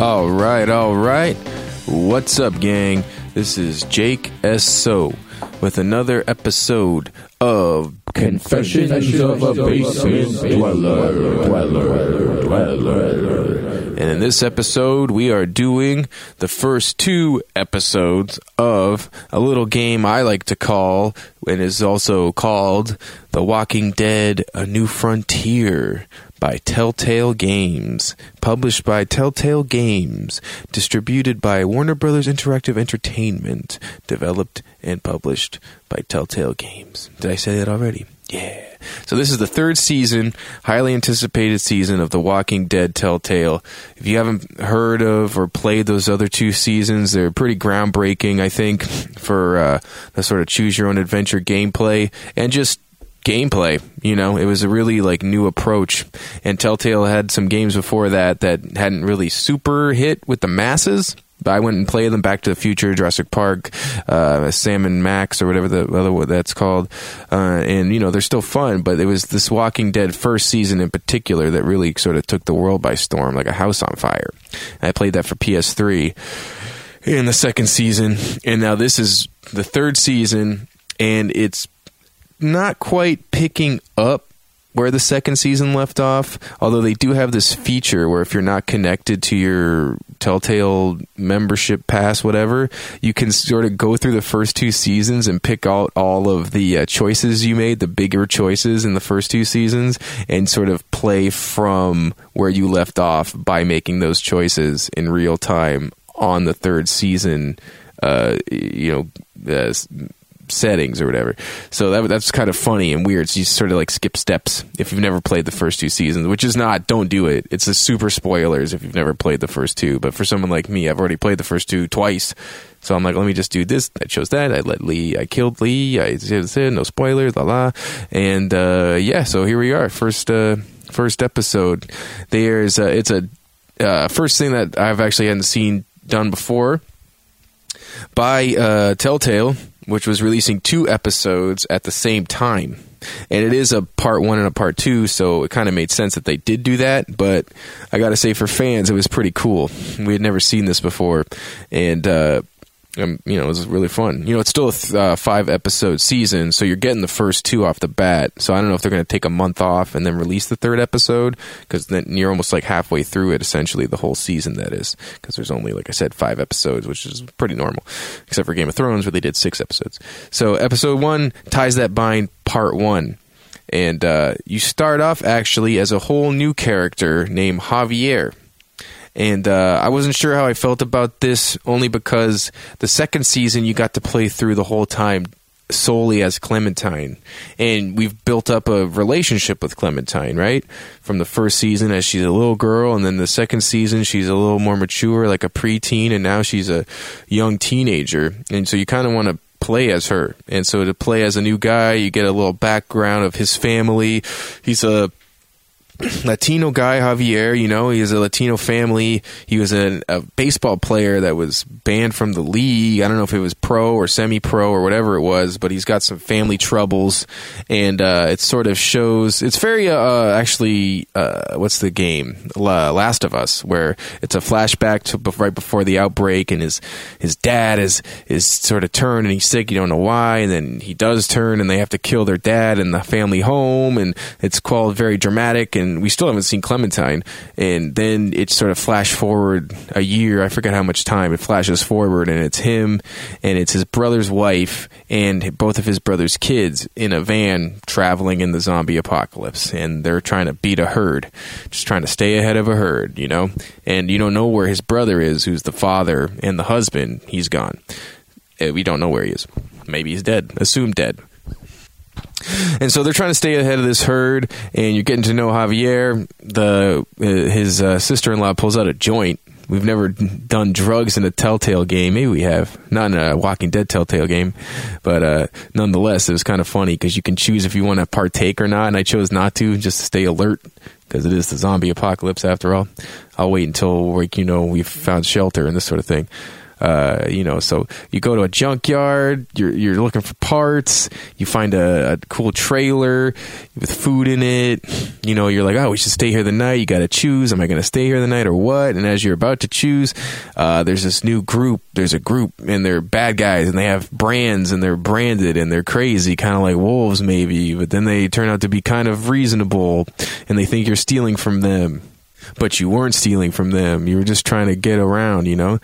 All right, all right. What's up, gang? This is Jake Essoe with another episode of Confessions of a Basement Dweller. Dweller. Dweller. And in this episode, we are doing the first two episodes of a little game I like to call, and is also called The Walking Dead A New Frontier by Telltale Games. Published by Telltale Games. Distributed by Warner Brothers Interactive Entertainment. Developed and published by Telltale Games. Did I say that already? Yeah. So this is the third season, highly anticipated season of The Walking Dead Telltale. If you haven't heard of or played those other two seasons, they're pretty groundbreaking, I think, for uh, the sort of choose your own adventure gameplay and just gameplay. You know, it was a really like new approach. And Telltale had some games before that that hadn't really super hit with the masses. But I went and played them Back to the Future, Jurassic Park, uh, Sam and Max, or whatever the other one that's called. Uh, and, you know, they're still fun, but it was this Walking Dead first season in particular that really sort of took the world by storm, like a house on fire. And I played that for PS3 in the second season. And now this is the third season, and it's not quite picking up where the second season left off. Although they do have this feature where if you're not connected to your Telltale membership pass, whatever, you can sort of go through the first two seasons and pick out all of the uh, choices you made, the bigger choices in the first two seasons, and sort of play from where you left off by making those choices in real time on the third season. Uh, you know, uh, settings or whatever. So that that's kind of funny and weird. So you sort of like skip steps if you've never played the first two seasons, which is not. Don't do it. It's a super spoilers if you've never played the first two. But for someone like me, I've already played the first two twice. So I'm like, let me just do this. I chose that. I let Lee. I killed Lee. I said no spoilers. La la. And uh, yeah, so here we are. First uh, first episode. There's uh, it's a uh, first thing that I've actually hadn't seen done before by uh, Telltale which was releasing two episodes at the same time. And it is a part one and a part two, so it kind of made sense that they did do that. But I got to say, for fans, it was pretty cool. We had never seen this before. And uh, um, you know, it was really fun. You know, it's still a th- uh, five episode season, so you're getting the first two off the bat. So I don't know if they're going to take a month off and then release the third episode because then you're almost like halfway through it, essentially the whole season. That is because there's only, like I said, five episodes, which is pretty normal, except for Game of Thrones where they did six episodes. So episode one ties that bind, part one. And uh, you start off actually as a whole new character named Javier and uh, I wasn't sure how I felt about this only because the second season you got to play through the whole time solely as Clementine. And we've built up a relationship with Clementine, right? From the first season as she's a little girl, and then the second season she's a little more mature, like a preteen, and now she's a young teenager. And so you kind of want to play as her. And so to play as a new guy, you get a little background of his family. He's a Latino guy, Javier, you know, he has a Latino family. He was a, baseball player that was banned from the league. I don't know if it was pro or semi pro or whatever it was, but he's got some family troubles. And uh, it sort of shows, it's very, uh, actually, uh, what's the game? Last of Us, where it's a flashback to right before the outbreak, and his, his dad is, is sort of turned and he's sick. You don't know why. And then he does turn and they have to kill their dad in the family home. And it's called very dramatic. And we still haven't seen Clementine. And then it sort of flash forward a year. I forget how much time it flashes forward, and it's him and it's his brother's wife and both of his brother's kids in a van traveling in the zombie apocalypse, and they're trying to beat a herd, just trying to stay ahead of a herd, you know. And you don't know where his brother is, who's the father and the husband. He's gone. Uh, we don't know where he is. Maybe he's dead. Assumed dead. And so they're trying to stay ahead of this herd, and you're getting to know Javier. The uh, his uh, sister in law pulls out a joint. We've never done drugs in a Telltale game. Maybe we have, not in a Walking Dead Telltale game, but uh, nonetheless, it was kind of funny because you can choose if you want to partake or not. And I chose not to, just to stay alert because it is the zombie apocalypse after all. I'll wait until like you know we've found shelter and this sort of thing. Uh, you know, so you go to a junkyard, you're you're looking for parts, you find a, a cool trailer with food in it, you know, you're like, oh, we should stay here the night. You got to choose. Am I going to stay here the night or what? And as you're about to choose, uh, there's this new group. There's a group and they're bad guys and they have brands and they're branded and they're crazy, kind of like wolves maybe. But then they turn out to be kind of reasonable and they think you're stealing from them. But you weren't stealing from them. You were just trying to get around, you know?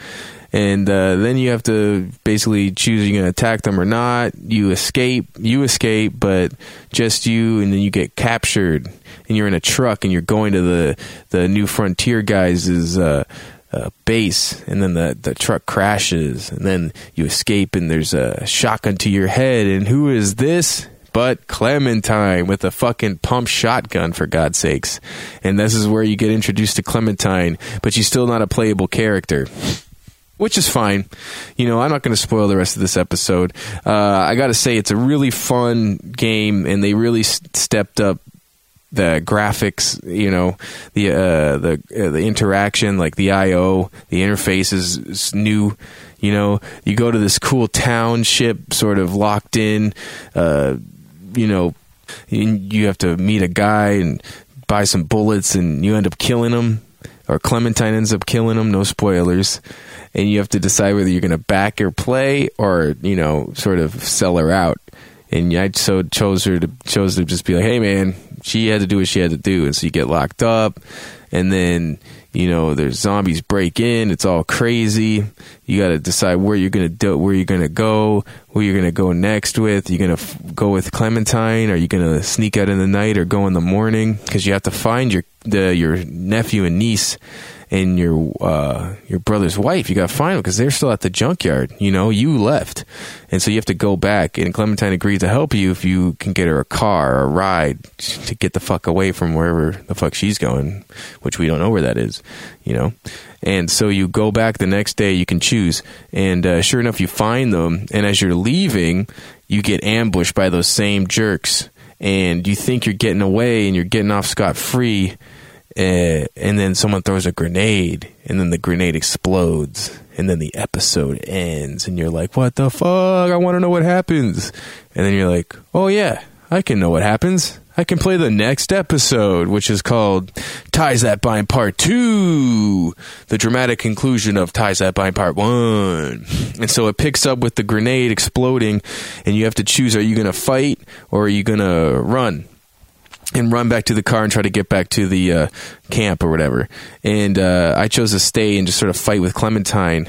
and uh, then you have to basically choose you're going to attack them or not. You escape, you escape, but just you, and then you get captured, and you're in a truck, and you're going to the the new frontier guys' uh, uh, base, and then the the truck crashes, and then you escape, and there's a shotgun to your head, and who is this? But Clementine with a fucking pump shotgun, for God's sakes. And this is where you get introduced to Clementine, but she's still not a playable character which is fine. You know, I'm not going to spoil the rest of this episode. Uh, I got to say, it's a really fun game, and they really s- stepped up the graphics. You know, the uh, the uh, the interaction, like the I/O, the interface is, is new. You know, you go to this cool township, sort of locked in. You know, you have to meet a guy and buy some bullets, and you end up killing him, or Clementine ends up killing him. No spoilers and you have to decide whether you're going to back her play or you know sort of sell her out. And I so chose her to chose to just be like, hey man, she had to do what she had to do, and so you get locked up, and then you know there's zombies break in, it's all crazy. You got to decide where you're gonna do, where you're gonna go, who you're gonna go next with. You're gonna f- go with Clementine, are you gonna sneak out in the night or go in the morning? Because you have to find your the your nephew and niece and your uh, your brother's wife. You got them because they're still at the junkyard. You know, you left, and so you have to go back. And Clementine agreed to help you if you can get her a car or a ride to get the fuck away from wherever the fuck she's going, which we don't know where that is. You know, and so you go back the next day. You can choose, and uh, sure enough, you find them. And as you're leaving, you get ambushed by those same jerks, and you think you're getting away and you're getting off scot free uh, and then someone throws a grenade, and then the grenade explodes, and then the episode ends, and you're like, "What the fuck? I want to know what happens." And then you're like, "Oh yeah, I can know what happens. I can play the next episode, which is called Ties That Bind Part 2, the dramatic conclusion of Ties That Bind Part 1. And so it picks up with the grenade exploding, and you have to choose are you going to fight or are you going to run? And run back to the car and try to get back to the uh, camp or whatever. And uh, I chose to stay and just sort of fight with Clementine.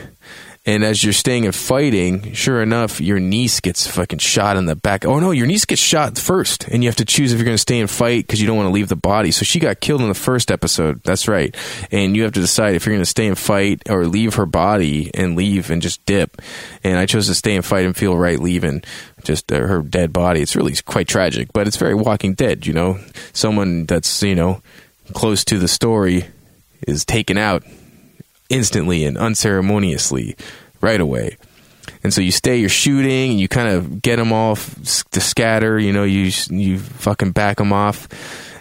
And as you're staying and fighting, sure enough, your niece gets fucking shot in the back. Oh no, your niece gets shot first, and you have to choose if you're going to stay and fight because you don't want to leave the body. So she got killed in the first episode. That's right, and you have to decide if you're going to stay and fight or leave her body and leave and just dip. And I chose to stay and fight and feel right leaving just uh, her dead body. It's really quite tragic, but it's very Walking Dead. You know, someone that's you know close to the story is taken out instantly and unceremoniously right away. And so you stay, you're shooting, and you kind of get them off to scatter. You know, you you fucking back them off,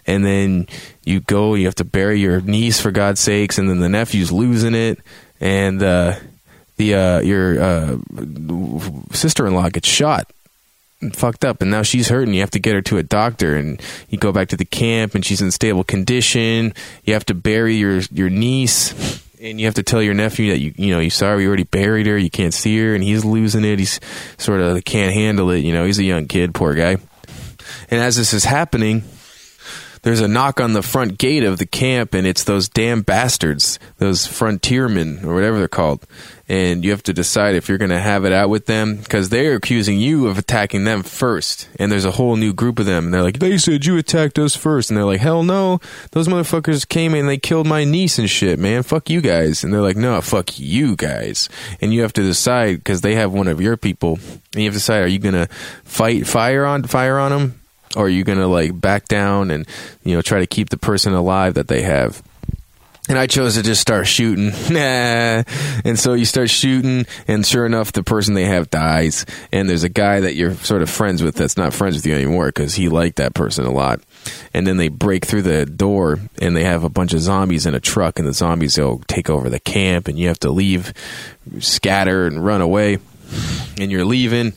and then you go. You have to bury your niece for God's sakes, and then the nephew's losing it, and uh, the uh, your uh, sister-in-law gets shot fucked up and now she's hurt and you have to get her to a doctor and you go back to the camp and she's in stable condition you have to bury your your niece and you have to tell your nephew that you you know you sorry we already buried her you can't see her and he's losing it he's sort of can't handle it you know he's a young kid poor guy. And as this is happening there's a knock on the front gate of the camp and it's those damn bastards those frontiermen or whatever they're called and you have to decide if you're going to have it out with them because they're accusing you of attacking them first. And there's a whole new group of them. And they're like, they said you attacked us first. And they're like, hell no. Those motherfuckers came and they killed my niece and shit, man. Fuck you guys. And they're like, no, fuck you guys. And you have to decide because they have one of your people. And you have to decide, are you going to fight fire on, fire on them? Or are you going to like back down and, you know, try to keep the person alive that they have? And I chose to just start shooting. And so you start shooting, and sure enough, the person they have dies. And there's a guy that you're sort of friends with that's not friends with you anymore because he liked that person a lot. And then they break through the door, and they have a bunch of zombies in a truck, and the zombies will take over the camp, and you have to leave, scatter, and run away. And you're leaving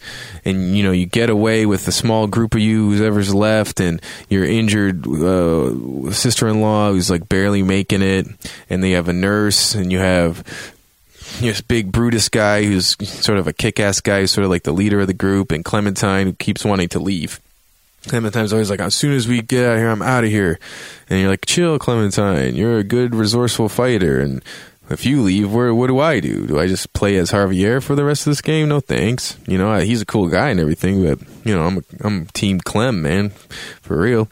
and you know you get away with the small group of you whoever's left and your injured uh, sister-in-law who's like barely making it and they have a nurse and you have this big Brutus guy who's sort of a kick-ass guy who's sort of like the leader of the group and Clementine who keeps wanting to leave Clementine's always like, as soon as we get out of here, I'm out of here. And you're like, chill, Clementine. You're a good, resourceful fighter. And if you leave, where what do I do? Do I just play as Javier for the rest of this game? No thanks. You know, I, he's a cool guy and everything, but you know, I'm I'm Team Clem, man, for real.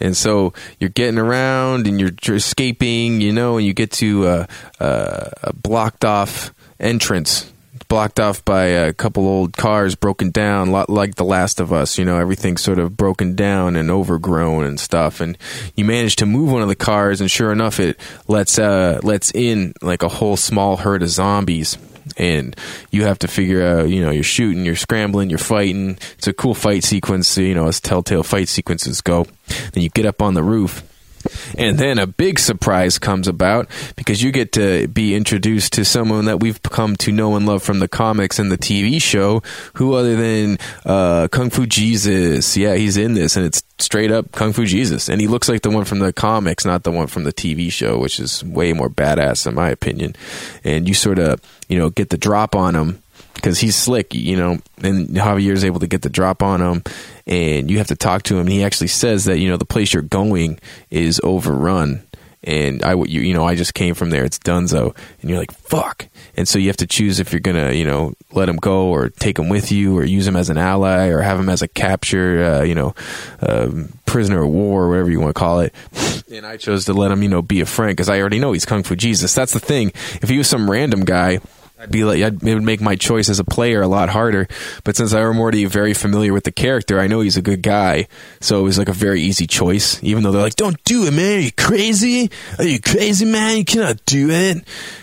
And so you're getting around and you're, you're escaping, you know, and you get to uh, uh, a blocked off entrance blocked off by a couple old cars broken down lot like the last of us you know everything's sort of broken down and overgrown and stuff. And you manage to move one of the cars and sure enough it lets uh lets in like a whole small herd of zombies. And you have to figure out you know you're shooting you're scrambling you're fighting. It's a cool fight sequence you know as telltale fight sequences go. Then you get up on the roof and then a big surprise comes about because you get to be introduced to someone that we've come to know and love from the comics and the TV show, who other than uh, Kung Fu Jesus. Yeah, he's in this, and it's straight up Kung Fu Jesus. And he looks like the one from the comics, not the one from the TV show, which is way more badass, in my opinion. And you sort of, you know, get the drop on him because he's slick, you know, and Javier's able to get the drop on him, and you have to talk to him. And he actually says that you know the place you're going is overrun, and I you you know I just came from there. It's Dunzo, and you're like fuck, and so you have to choose if you're gonna you know let him go or take him with you or use him as an ally or have him as a capture, uh, you know, um, prisoner of war or whatever you want to call it. And I chose to let him you know be a friend because I already know he's Kung Fu Jesus. That's the thing. If he was some random guy I'd be like, I'd, it would make my choice as a player a lot harder. But since I'm already very familiar with the character, I know he's a good guy. So it was like a very easy choice. Even though they're like, don't do it, man. Are you crazy? Are you crazy, man? You cannot do it.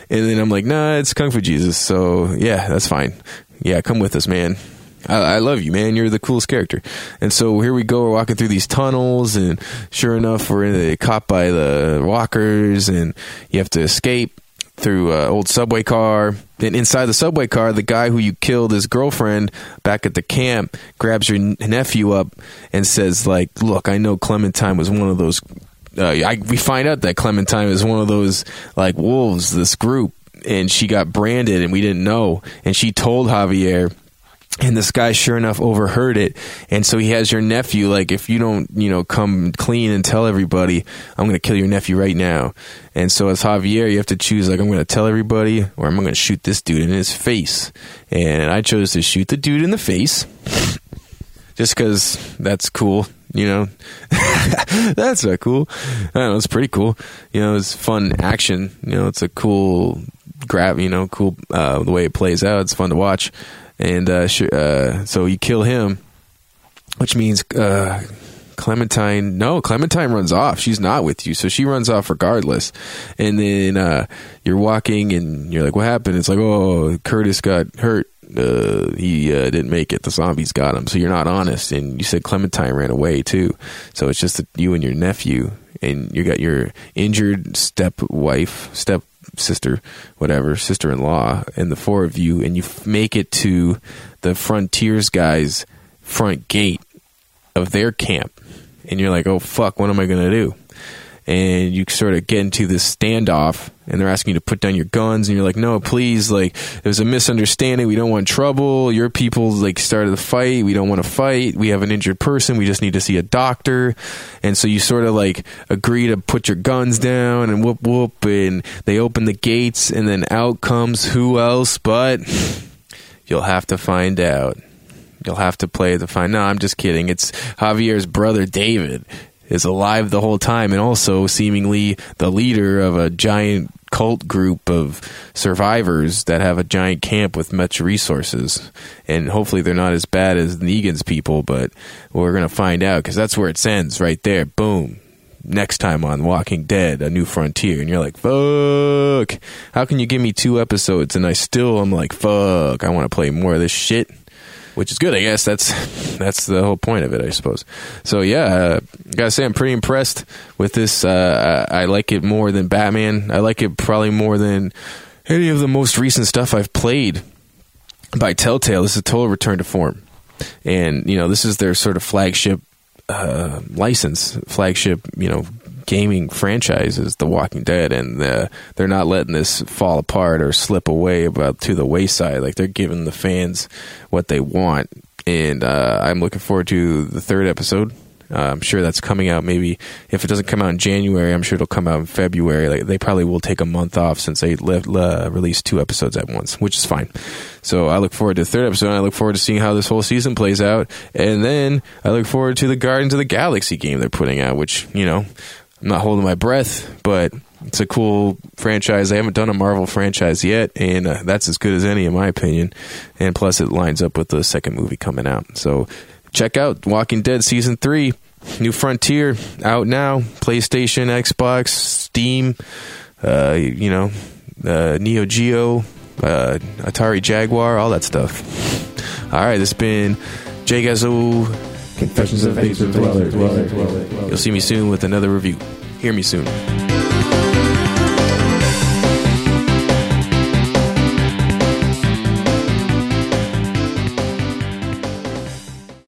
And then I'm like, nah, it's Kung Fu Jesus. So yeah, that's fine. Yeah, come with us, man. I, I, love you, man. You're the coolest character. And so here we go. We're walking through these tunnels, and sure enough, we're caught by the walkers, and you have to escape through an old subway car. Then inside the subway car, the guy who you killed his girlfriend back at the camp grabs your nephew up and says, "Like, look, I know Clementine was one of those." Uh, I, we find out that Clementine was one of those like wolves, this group, and she got branded, and we didn't know. And she told Javier and this guy sure enough overheard it. And so he has your nephew like if you don't you know come clean and tell everybody i'm going to kill your nephew right now. And so as javier you have to choose like i'm going to tell everybody or i'm going to shoot this dude in his face. And i chose to shoot the dude in the face just because that's cool you know? That's not cool i don't know it's pretty cool. You know it's fun action you know it's a cool grab you know cool uh, the way it plays out it's fun to watch and uh, sh- uh, so you kill him, which means uh, Clementine. No, Clementine runs off. She's not with you, so she runs off regardless. And then uh, you're walking, and you're like, "What happened?" It's like, "Oh, Curtis got hurt." Uh, he uh, didn't make it. The zombies got him. So you're not honest. And you said Clementine ran away too. So it's just you and your nephew, and you got your injured step wife, step sister, whatever, sister in law, and the four of you, and you make it to the Frontiers guys' front gate of their camp. And you're like, oh, fuck, what am I to do? And you sort of get into this standoff and they're asking you to put down your guns and you're like no please like there's a misunderstanding. We don't want trouble. Your people like started the fight. We don't want to fight. We have an injured person. We just need to see a doctor. And so you sort of like agree to put your guns down and whoop whoop and they open the gates and then out comes who else but you'll have to find out. You'll have to play the find no i'm just kidding. It's javier's brother david is alive the whole time and also seemingly the leader of a giant cult group of survivors that have a giant camp with much resources. And hopefully they're not as bad as Negan's people, but we're going to find out because that's where it ends right there. Boom. Next time on Walking Dead, A New Frontier. And you're like, fuck. How can you give me two episodes and I still am like, fuck, I want to play more of this shit? Which is good, I guess. That's that's the whole point of it, I suppose. So yeah, uh, gotta say I'm pretty impressed with this. Uh, I, I like it more than Batman. I like it probably more than any of the most recent stuff I've played. by Telltale. This is a total return to form, and you know this is their sort of flagship uh, license, flagship you know gaming franchise is The Walking Dead, and uh, they're not letting this fall apart or slip away about to the wayside. Like they're giving the fans what they want, and uh, I'm looking forward to the third episode. Uh, I'm sure that's coming out. Maybe if it doesn't come out in January, I'm sure it'll come out in February. Like they probably will take a month off since they uh, released two episodes at once, which is fine. So I look forward to the third episode. I look forward to seeing how this whole season plays out, and then I look forward to the Guardians of the Galaxy game they're putting out, which you know I'm not holding my breath, but it's a cool franchise. They haven't done a Marvel franchise yet, and uh, that's as good as any, in my opinion. And plus, it lines up with the second movie coming out. So check out Walking Dead season three, New Frontier out now. PlayStation, Xbox, Steam, uh, you know, uh, Neo Geo, uh, Atari Jaguar, all that stuff. All right, this has been Jake Essoe. Confessions of a. Dweller. Dweller. You'll see me soon with another review. Hear me soon.